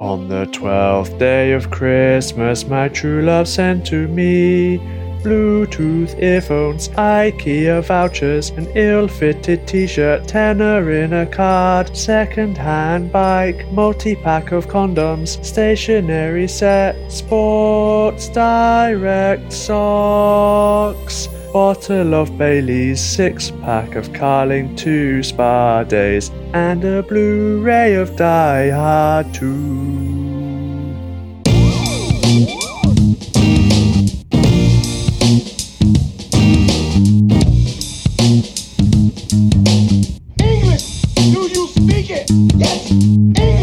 On the twelfth day of Christmas, my true love sent to me Bluetooth earphones, IKEA vouchers, an ill-fitted t-shirt, tenner in a card, second-hand bike, multi-pack of condoms, stationery set, Sports Direct socks. Bottle of Bailey's, six pack of Carling, two spa days, and a Blu ray of Die Hard 2. English, do you speak it? Yes. English,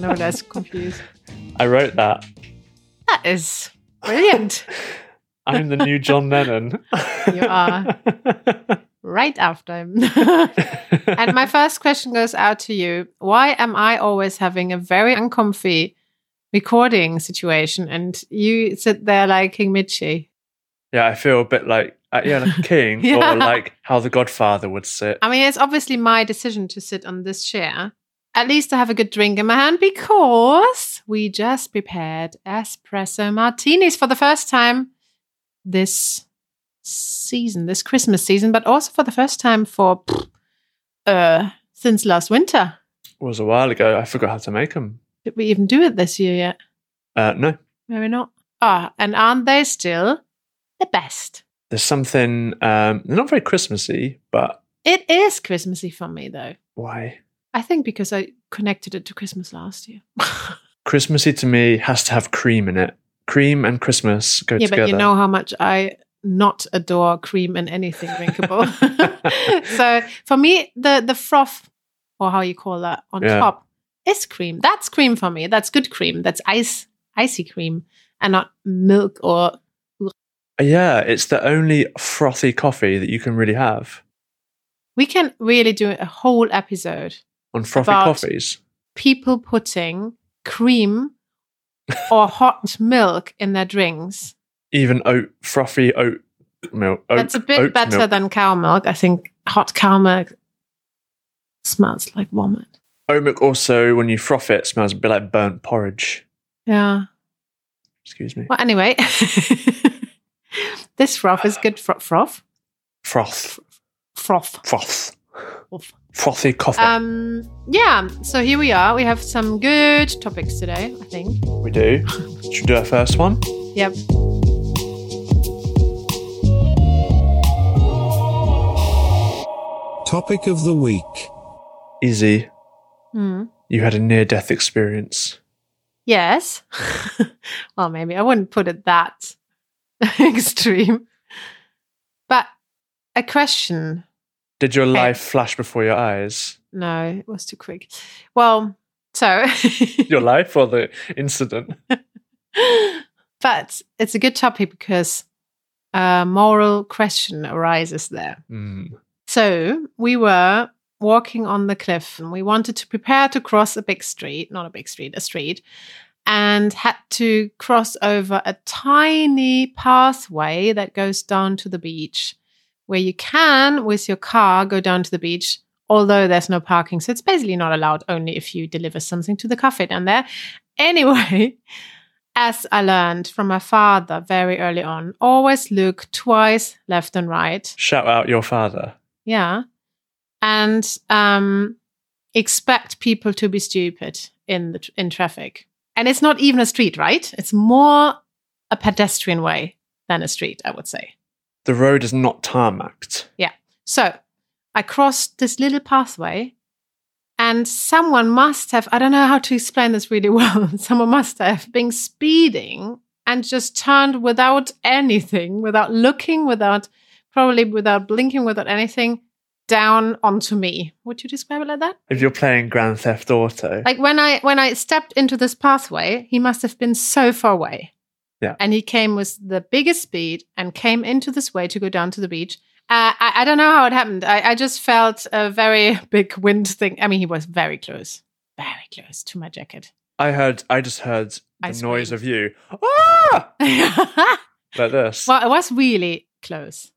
No, that's confused. I wrote that. That is brilliant. I'm the new John Lennon. You are. right after him. and my first question goes out to you. Why am I always having a very uncomfy recording situation and you sit there like King Mitchy? yeah, I feel a bit like, uh, yeah, like king, Yeah. or like how the Godfather would sit. I mean, it's obviously my decision to sit on this chair. At least I have a good drink in my hand because we just prepared espresso martinis for the first time this season, this Christmas season, but also for the first time for uh since last winter. It was a while ago. I forgot how to make them. Did we even do it this year yet? Uh, no, Maybe not. Ah, and aren't they still the best? there's something, um, they're not very Christmassy, but It is Christmassy for me though. why? I think because I connected it to Christmas last year. Christmassy to me has to have cream in it. Cream and Christmas go yeah, together. but you know how much I not adore cream in anything drinkable. so for me, the the froth or how you call that on Yeah. top is cream. That's cream for me. That's good cream. That's ice, icy cream, and not milk or uh, Yeah, it's the only frothy coffee that you can really have we can really do a whole episode on frothy coffees. people putting cream or hot milk in their drinks. Even oat, frothy oat milk. Oat, That's a bit better milk. than cow milk. I think hot cow milk smells like vomit. oat milk. Also, when you froth it, smells a bit like burnt porridge. Yeah. Excuse me. Well, anyway, this froth is uh, good fro- froth. Froth, Froth. froth, Froth. Frothy coffee. Um, yeah. So here we are. We have some good topics today. I think. we do. Should we do our first one? Yep. Topic of the week. Easy. Hmm. You had a near-death experience. Yes. well, maybe I wouldn't put it that extreme. But a question. Did your life flash before your eyes? No, it was too quick. Well, so. Your life or the incident? but it's a good topic because a moral question arises there. Mm. So we were walking on the cliff and we wanted to prepare to cross a big street, not a big street, a street, and had to cross over a tiny pathway that goes down to the beach where you can, with your car, go down to the beach. Although there's no parking, so it's basically not allowed only if you deliver something to the cafe down there. Anyway, as I learned from my father very early on, always look twice left and right. Shout out your father. Yeah. And um, expect people to be stupid in the in traffic. And it's not even a street, right? It's more a pedestrian way than a street, I would say. The road is not tarmacked. Yeah. So I crossed this little pathway, and someone must have, I don't know how to explain this really well. someone must have been speeding and just turned without anything, without looking, without probably without blinking, without anything, down onto me. Would you describe it like that? If you're playing Grand Theft Auto, Like when I when I stepped into this pathway, he must have been so far away. Yeah. And he came with the biggest speed and came into this way to go down to the beach. Uh, I, I don't know how it happened. I, I just felt a very big wind thing. I mean, he was very close, very close to my jacket. I heard. I just heard the I noise screamed. of you. Ah! Like this. Well, it was really close.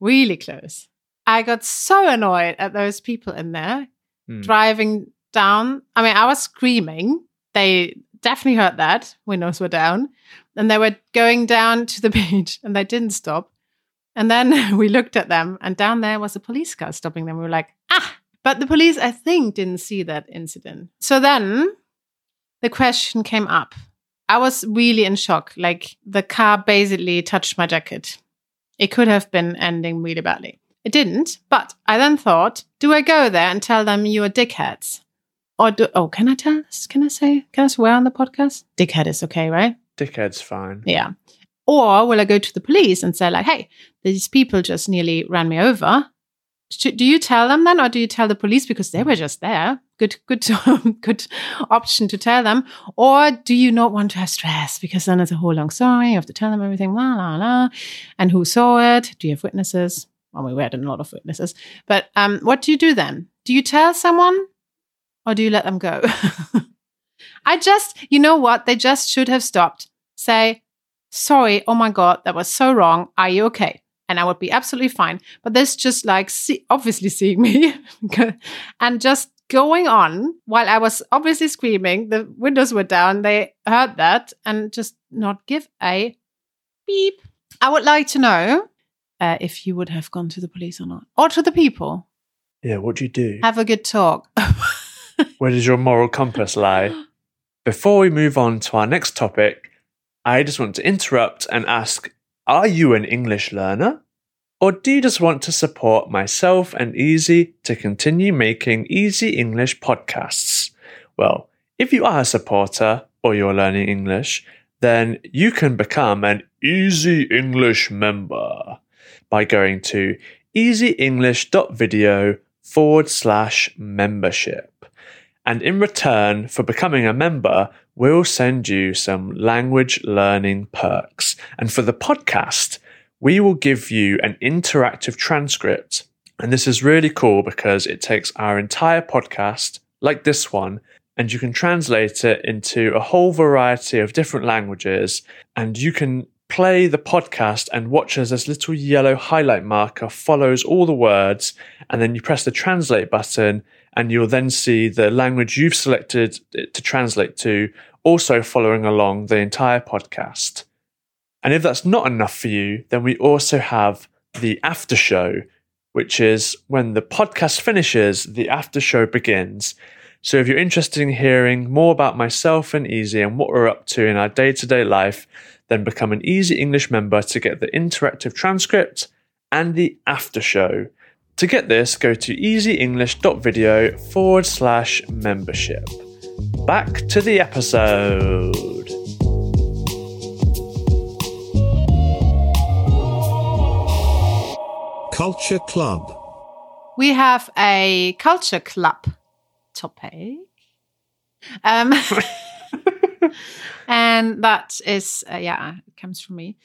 Really close. I got so annoyed at those people in there Hmm. driving down. I mean, I was screaming. They definitely heard that. Windows were down. And they were going down to the beach and they didn't stop. And then we looked at them and down there was a police car stopping them. We were like, ah. But the police, I think, didn't see that incident. So then the question came up. I was really in shock. Like the car basically touched my jacket. It could have been ending really badly. It didn't, but I then thought, do I go there and tell them you are dickheads? Or do oh, can I tell can I say can I swear on the podcast? Dickhead is okay, right? Dickhead's fine. Yeah. Or will I go to the police and say, like, hey, these people just nearly ran me over? Should, do you tell them then, or do you tell the police because they were just there? Good, good, good option to tell them. Or do you not want to have stress because then it's a whole long story. You have to tell them everything, la la la, and who saw it? Do you have witnesses? Well, we had a lot of witnesses, but um, what do you do then? Do you tell someone, or do you let them go? I just, you know what? They just should have stopped. Say, sorry, oh my God, that was so wrong. Are you okay? And I would be absolutely fine. But this just like see, obviously seeing me and just going on while I was obviously screaming. The windows were down. They heard that and just not give a beep. I would like to know uh, if you would have gone to the police or not, or to the people. Yeah, what do you do? Have a good talk. Where does your moral compass lie? Before we move on to our next topic, I just want to interrupt and ask Are you an English learner? Or do you just want to support myself and Easy to continue making Easy English podcasts? Well, if you are a supporter or you're learning English, then you can become an Easy English member by going to easyenglish.video forward slash membership. And in return for becoming a member, we'll send you some language learning perks. And for the podcast, we will give you an interactive transcript. And this is really cool because it takes our entire podcast, like this one, and you can translate it into a whole variety of different languages. And you can play the podcast and watch as this little yellow highlight marker follows all the words. And then you press the translate button and you'll then see the language you've selected to translate to also following along the entire podcast. And if that's not enough for you, then we also have the after show, which is when the podcast finishes, the after show begins. So if you're interested in hearing more about myself and Easy and what we're up to in our day to day life, then become an Easy English member to get the interactive transcript and the after show. To get this, go to easyenglish.video forward slash membership. Back to the episode. Culture Club. we have a culture club topic. Um, and that is, uh, yeah, it comes from me.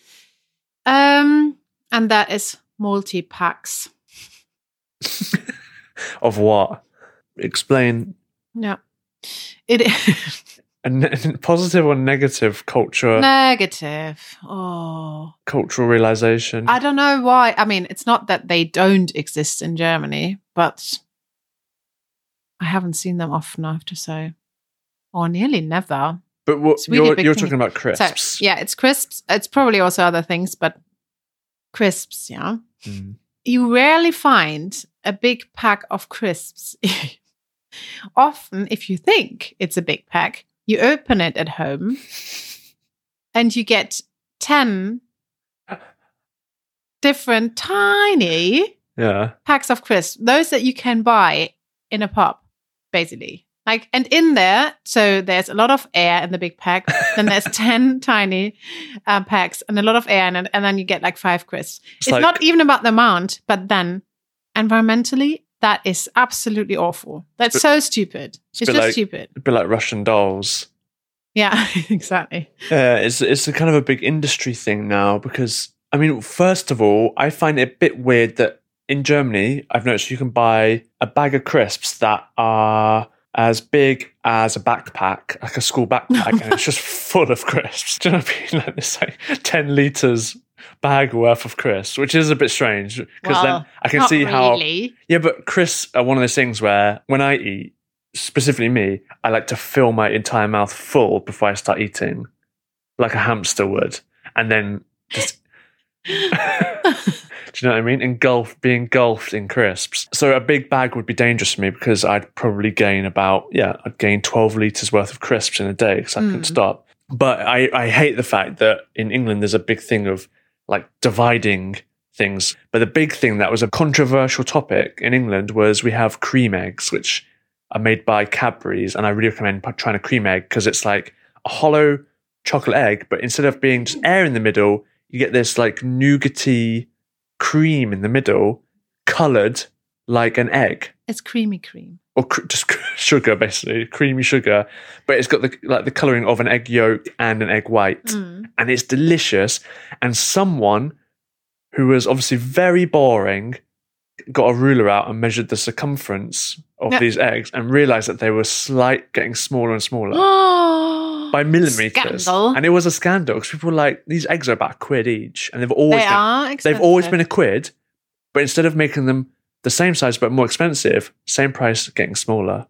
Um, and that is multi packs. Of what? Explain Yeah. It is a ne- positive or negative culture negative. Oh, cultural realization. I don't know why. I mean, it's not that they don't exist in Germany, but I haven't seen them often, I have to say, or nearly never. But what really you're, you're talking about So, crisps. yeah, it's crisps. It's probably also other things, but crisps, yeah. Mm. You rarely find a big pack of crisps. Often, if you think it's a big pack, you open it at home and you get 10 different tiny Yeah. packs of crisps, those that you can buy in a pub, basically. Like, and in there, so there's a lot of air in the big pack. then there's 10 tiny uh, packs and a lot of air in it. And then you get like five crisps. It's It's, like- not even about the amount, but then environmentally, that is absolutely awful. That's so stupid. it's It's, just like- stupid. A bit like Russian dolls. Yeah, exactly. Yeah, it's it's a kind of a big industry thing now because I mean, first of all, I find it a bit weird that in Germany, I've noticed you can buy a bag of crisps that are as big as a backpack, like a school backpack, and it's just full of crisps. Do you know what I mean? Like this like ten liters bag worth of crisps, which is a bit strange because Well, then I can see how yeah, but crisps are one of those things where when I eat, specifically me, I like to fill my entire mouth full before I start eating, like a hamster would, and then just. Do you know what I mean? Engulf, be engulfed in crisps. So a big bag would be dangerous for me because I'd probably gain about yeah, I'd gain twelve liters worth of crisps in a day because I couldn't mm. stop. But I, I hate the fact that in England there's a big thing of like dividing things. But the big thing that was a controversial topic in England was we have cream eggs, which are made by Cadbury's, and I really recommend trying a cream egg because it's like a hollow chocolate egg, but instead of being just air in the middle, you get this like nougaty cream in the middle, coloured like an egg It's creamy cream. or cr- just sugar, basically creamy sugar, but it's got the like the colouring of an egg yolk and an egg white, Mm. and it's delicious. And someone who was obviously very boring got a ruler out and measured the circumference of these eggs and realised that they were slight getting smaller and smaller by millimeters. Scandal. And it was a scandal because people were like these eggs are about a quid each, and they've always They been, are. they've always expensive. been a quid, but instead of making them the same size but more expensive, same price, getting smaller.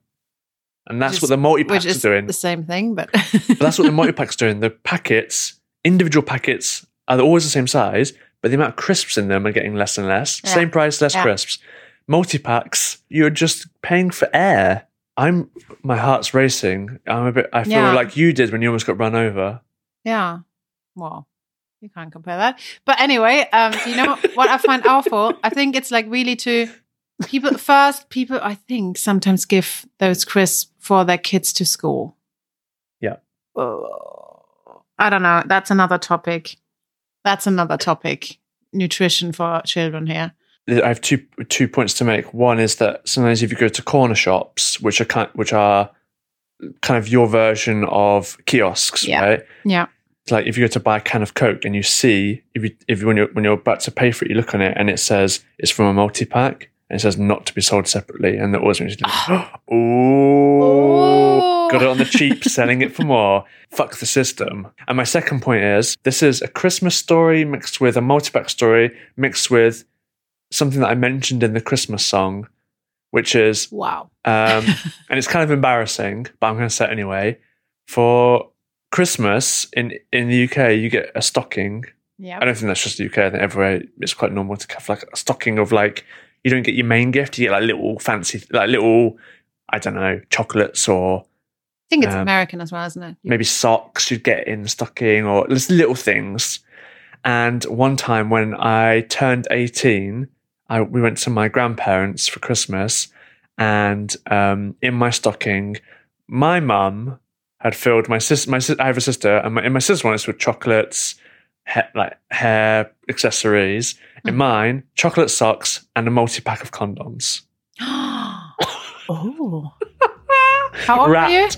And that's Which what is- the multi which packs is are doing. the same thing, but But that's what the multi packs are doing. The packets, individual packets, are always the same size, but the amount of crisps in them are getting less and less. Yeah. Same price, less Yeah. crisps. Multi packs, you're just paying for air. I'm my heart's racing. I'm a bit. I feel Yeah. like you did when you almost got run over. yeah. Well, you can't compare that. But anyway, um, you know what I find awful? I think it's like really to people first. People, I think, sometimes give those crisps for their kids to school. Yeah. Oh, I don't know. That's another topic. That's another topic. Nutrition for children here. I have two two points to make. One is that sometimes if you go to corner shops, which are kind, which are kind of your version of kiosks, Yeah. right? Yeah. It's like if you go to buy a can of Coke and you see if you if you, when you're when you're about to pay for it, you look on it and it says it's from a multi pack and it says not to be sold separately, and that always makes you think, oh, got it on the cheap, selling it for more. Fuck the system. And my second point is this is a Christmas story mixed with a multi pack story mixed with something that I mentioned in the Christmas song, which is Wow. um, and it's kind of embarrassing, but I'm going to say it anyway. For Christmas in in the UK, you get a stocking. Yeah. I don't think that's just the UK. I think everywhere it's quite normal to have like a stocking of like you don't get your main gift. You get like little fancy, like little I don't know chocolates or I think it's um, American as well, isn't it? maybe socks you'd get in the stocking or just little things. And one time when I turned 18, I, we went to my grandparents for Christmas. And um, in my stocking, my mum had filled my sister. My sis- I have a sister, and my, in my sister's one it's with chocolates, like hair accessories. In mine, chocolate socks and a multi pack of condoms. oh. How old are you?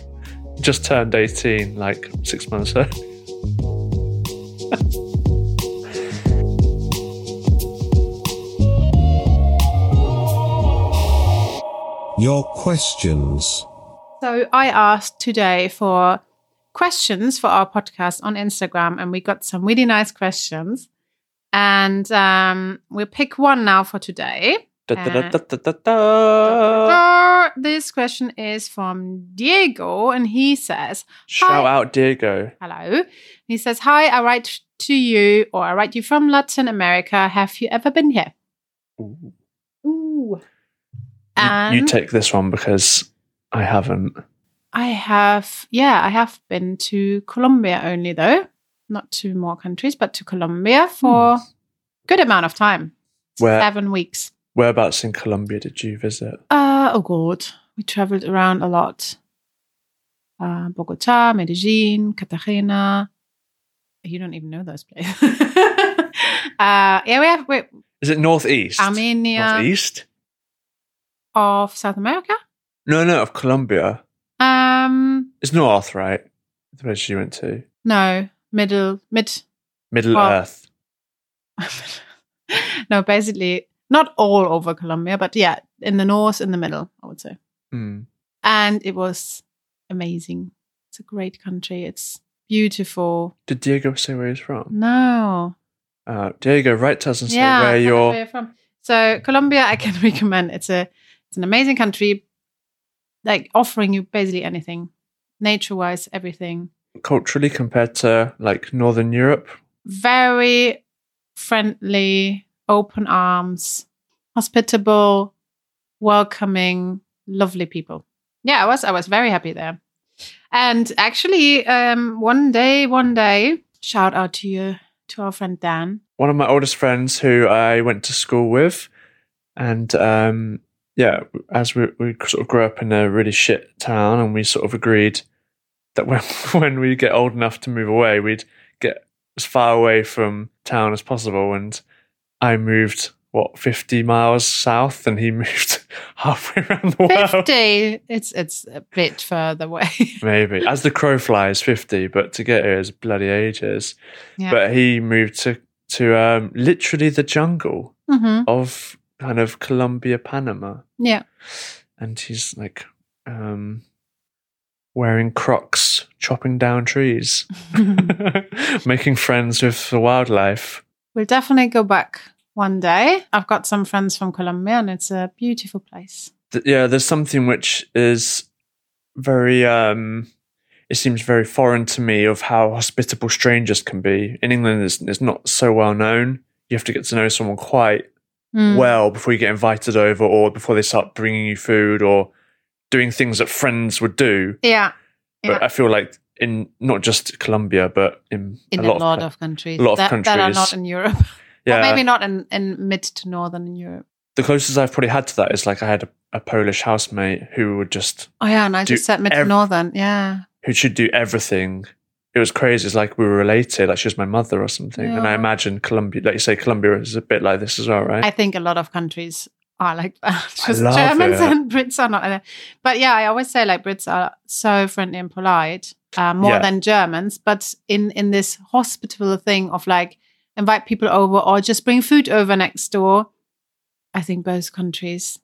Just turned 18, like six months ago. Your questions. So I asked today for questions for our podcast on Instagram, and we got some really nice questions. And um, we'll pick one now for today. Da, da, da, da, da, da, da. This question is from Diego, and he says, Shout out Diego. Hello. He says, Hi, I write to you, or I write you from Latin America. Have you ever been here? Ooh. Ooh. You, And you take this one because I haven't. I have, yeah, I have been to Colombia only though, not to more countries, but to Colombia for good amount of time, Where- seven weeks. Whereabouts in Colombia did you visit? Uh, oh god, we traveled around a lot. Uh, Bogota, Medellin, Cartagena. You don't even know those places. uh, yeah, we have we, Is it northeast? Armenia Northeast? Of South America. No, no, of Colombia. Um, It's north, right? The place you went to. no, middle, mid. Middle Well- Earth. no, basically not all over Colombia, but yeah, in the north, in the middle, I would say. Hmm. and it was amazing. It's a great country. It's beautiful. Did Diego say where he's from? No, Uh, Diego, write to us and say yeah, where you're. where you're from. So Colombia, I can recommend. It's a it's an amazing country, like offering you basically anything, nature wise, everything. culturally compared to like Northern Europe. Very friendly, open arms, hospitable, welcoming, lovely people. Yeah, I was I was very happy there. And actually, um, one day, one day, shout out to you to our friend Dan. One of my oldest friends who I went to school with, and um, yeah, as we, we sort of grew up in a really shit town, and we sort of agreed that when when we get old enough to move away, we'd get as far away from town as possible. And I moved what fifty miles south, and he moved halfway around the world. Fifty. It's it's a bit further away. Maybe as the crow flies, fifty, but to get here is bloody ages. yeah. But he moved to to um, literally the jungle hmm of kind of Colombia, Panama, Yeah. and he's like um, wearing Crocs, chopping down trees, making friends with the wildlife. We'll definitely go back one day. I've got some friends from Colombia, and it's a beautiful place. Yeah, there's something which is very. Um, it seems very foreign to me of how hospitable strangers can be. In England, it's, it's not so well known. You have to get to know someone quite Mm. well before you get invited over or before they start bringing you food or doing things that friends would do. yeah. But Yeah. I feel like in not just Colombia, but in, in a lot, of, of countries, a lot of that, that are not in Europe. yeah, Or maybe not in, in mid to northern Europe. the closest I've probably had to that is like I had a, a Polish housemate who would just Oh yeah, and I just said mid to northern. Yeah, who should do everything. It was crazy. It's like we were related, like she was my mother or something. And I imagine Colombia, like you say, Colombia is a bit like this as well, right? I think a lot of countries are like that. I Just Germans it. and Brits are not. like that. But yeah, I always say like Brits are so friendly and polite, uh, more Yeah. than Germans. But in in this hospitable thing of like invite people over or just bring food over next door, I think both countries.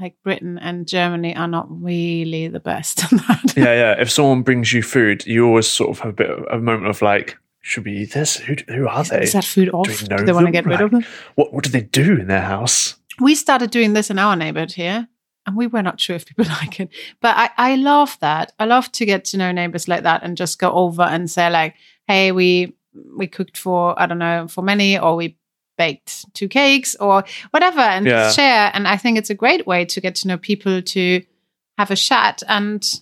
Like Britain and Germany are not really the best in that. yeah, yeah. If someone brings you food, you always sort of have a bit of a moment of like, should we eat this? Who, who are they? Is that food off? we Do, know they want to get rid of them? What what do they do in their house? we started doing this in our neighborhood here and we were not sure if people like it but i i love that i love to get to know neighbors like that and just go over and say like hey we we cooked for i don't know for many or we baked two cakes or whatever and Yeah. share and i think it's a great way to get to know people to have a chat and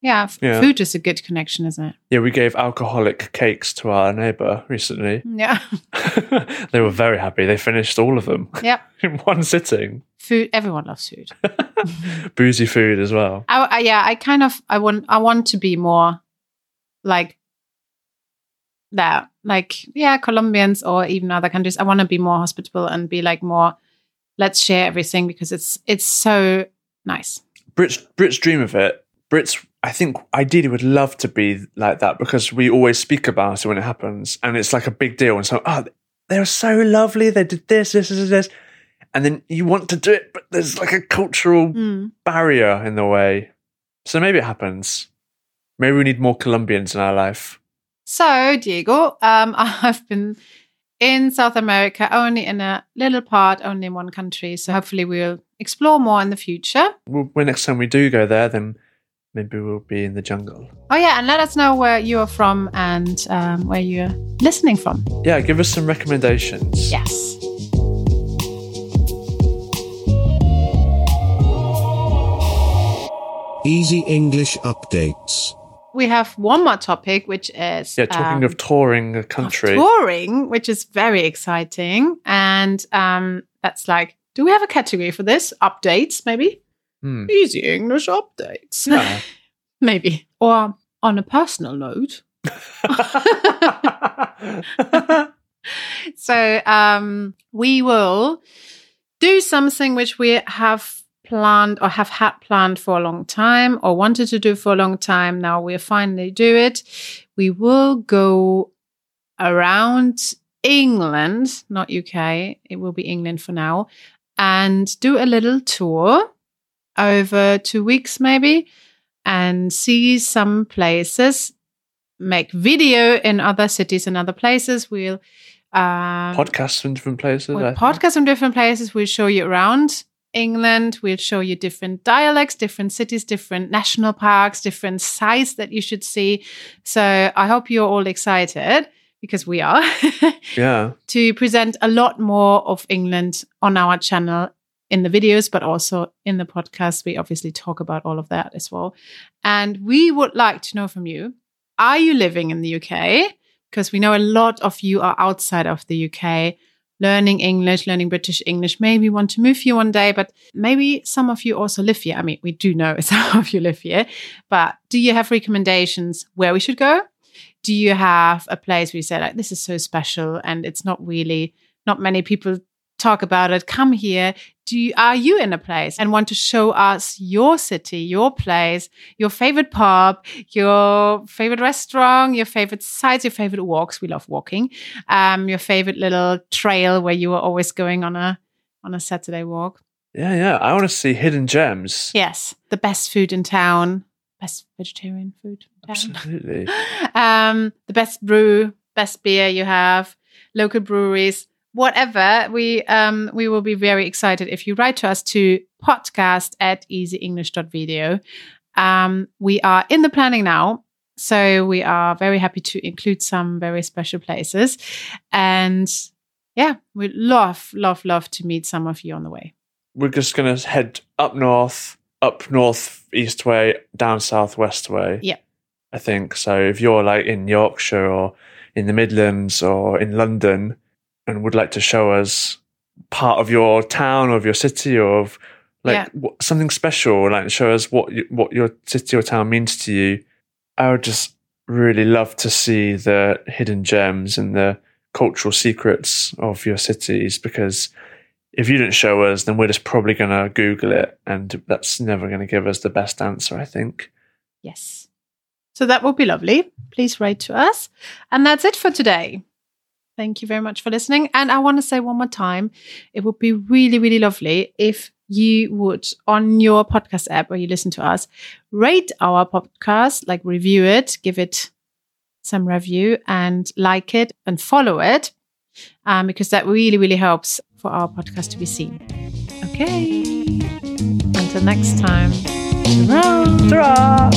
yeah, Yeah. food is a good connection isn't it Yeah, we gave alcoholic cakes to our neighbour recently. Mm, yeah they were very happy. They finished all of them yep in one sitting. food everyone loves food Boozy food as well. I, I yeah, I kind of I want I want to be more like that. Like yeah, Colombians or even other countries. I want to be more hospitable and be like more let's share everything because it's it's so nice. Brits Brits dream of it. Brits, I think, ideally would love to be like that because we always speak about it when it happens, and it's like a big deal. And so, oh, they're so lovely. They did this, this, this, this, and then you want to do it, but there's like a cultural Mm. barrier in the way. So maybe it happens. Maybe we need more Colombians in our life. So Diego, um, I've been in South America only in a little part, only in one country. So hopefully we'll explore more in the future. Well, when next time we do go there, then maybe we'll be in the jungle. Oh yeah, and let us know where you are from and um, where you're listening from. Yeah, give us some recommendations. Yes. Easy English updates. We have one more topic, which is Yeah, talking um, of touring a country. touring, which is very exciting, and um, that's like, do we have a category for this? Updates, maybe. Hmm. Easy English updates, Yeah. maybe. Or on a personal note. so um, we will do something which we have planned or have had planned for a long time or wanted to do for a long time. Now we'll finally do it. We will go around England, not UK. It will be England for now, and do a little tour. over two weeks maybe and see some places, make video in other cities and other places. We'll um, Podcasts from different places. we'll I podcast from different places. We'll show you around England. We'll show you different dialects, different cities, different national parks, different sites that you should see. So I hope you're all excited because we are Yeah. to present a lot more of England on our channel in the videos, but also in the podcast. We obviously talk about all of that as well. And we would like to know from you are you living in the UK? Because we know a lot of you are outside of the UK. Learning English, learning British English, maybe want to move here one day, but maybe some of you also live here. I mean, we do know some of you live here, but do you have recommendations where we should go? do you have a place where you say like this is so special and it's not really not many people talk about it come here do you are you in a place and want to show us your city your place your favorite pub your favorite restaurant your favorite sites your favorite walks we love walking um your favorite little trail where you are always going on a on a saturday walk Yeah, yeah. I want to see hidden gems. yes the best food in town best vegetarian food in town Absolutely. um, the best brew, best beer you have, local breweries, whatever. We um, we will be very excited if you write to us to podcast at easyenglish.video. Um, we are in the planning now. So we are very happy to include some very special places. And yeah, we'd love, love, love to meet some of you on the way. We're just going to head up north, up north east way, down south west way. Yeah. I think so. If you're like in Yorkshire or in the Midlands or in London and would like to show us part of your town or of your city or of like Yeah. something special, like show us what you, what your city or town means to you, I would just really love to see the hidden gems and the cultural secrets of your cities because if you didn't show us, then we're just probably going to Google it, and that's never going to give us the best answer. I think. Yes. So that would be lovely. Please write to us. And that's it for today. Thank you very much for listening. And I want to say one more time it would be really, really lovely if you would, on your podcast app where you listen to us, rate our podcast, like review it, give it some review, and like it and follow it, um, because that really, really helps for our podcast to be seen. Okay. Until next time. Ta-ra. Ta-ra!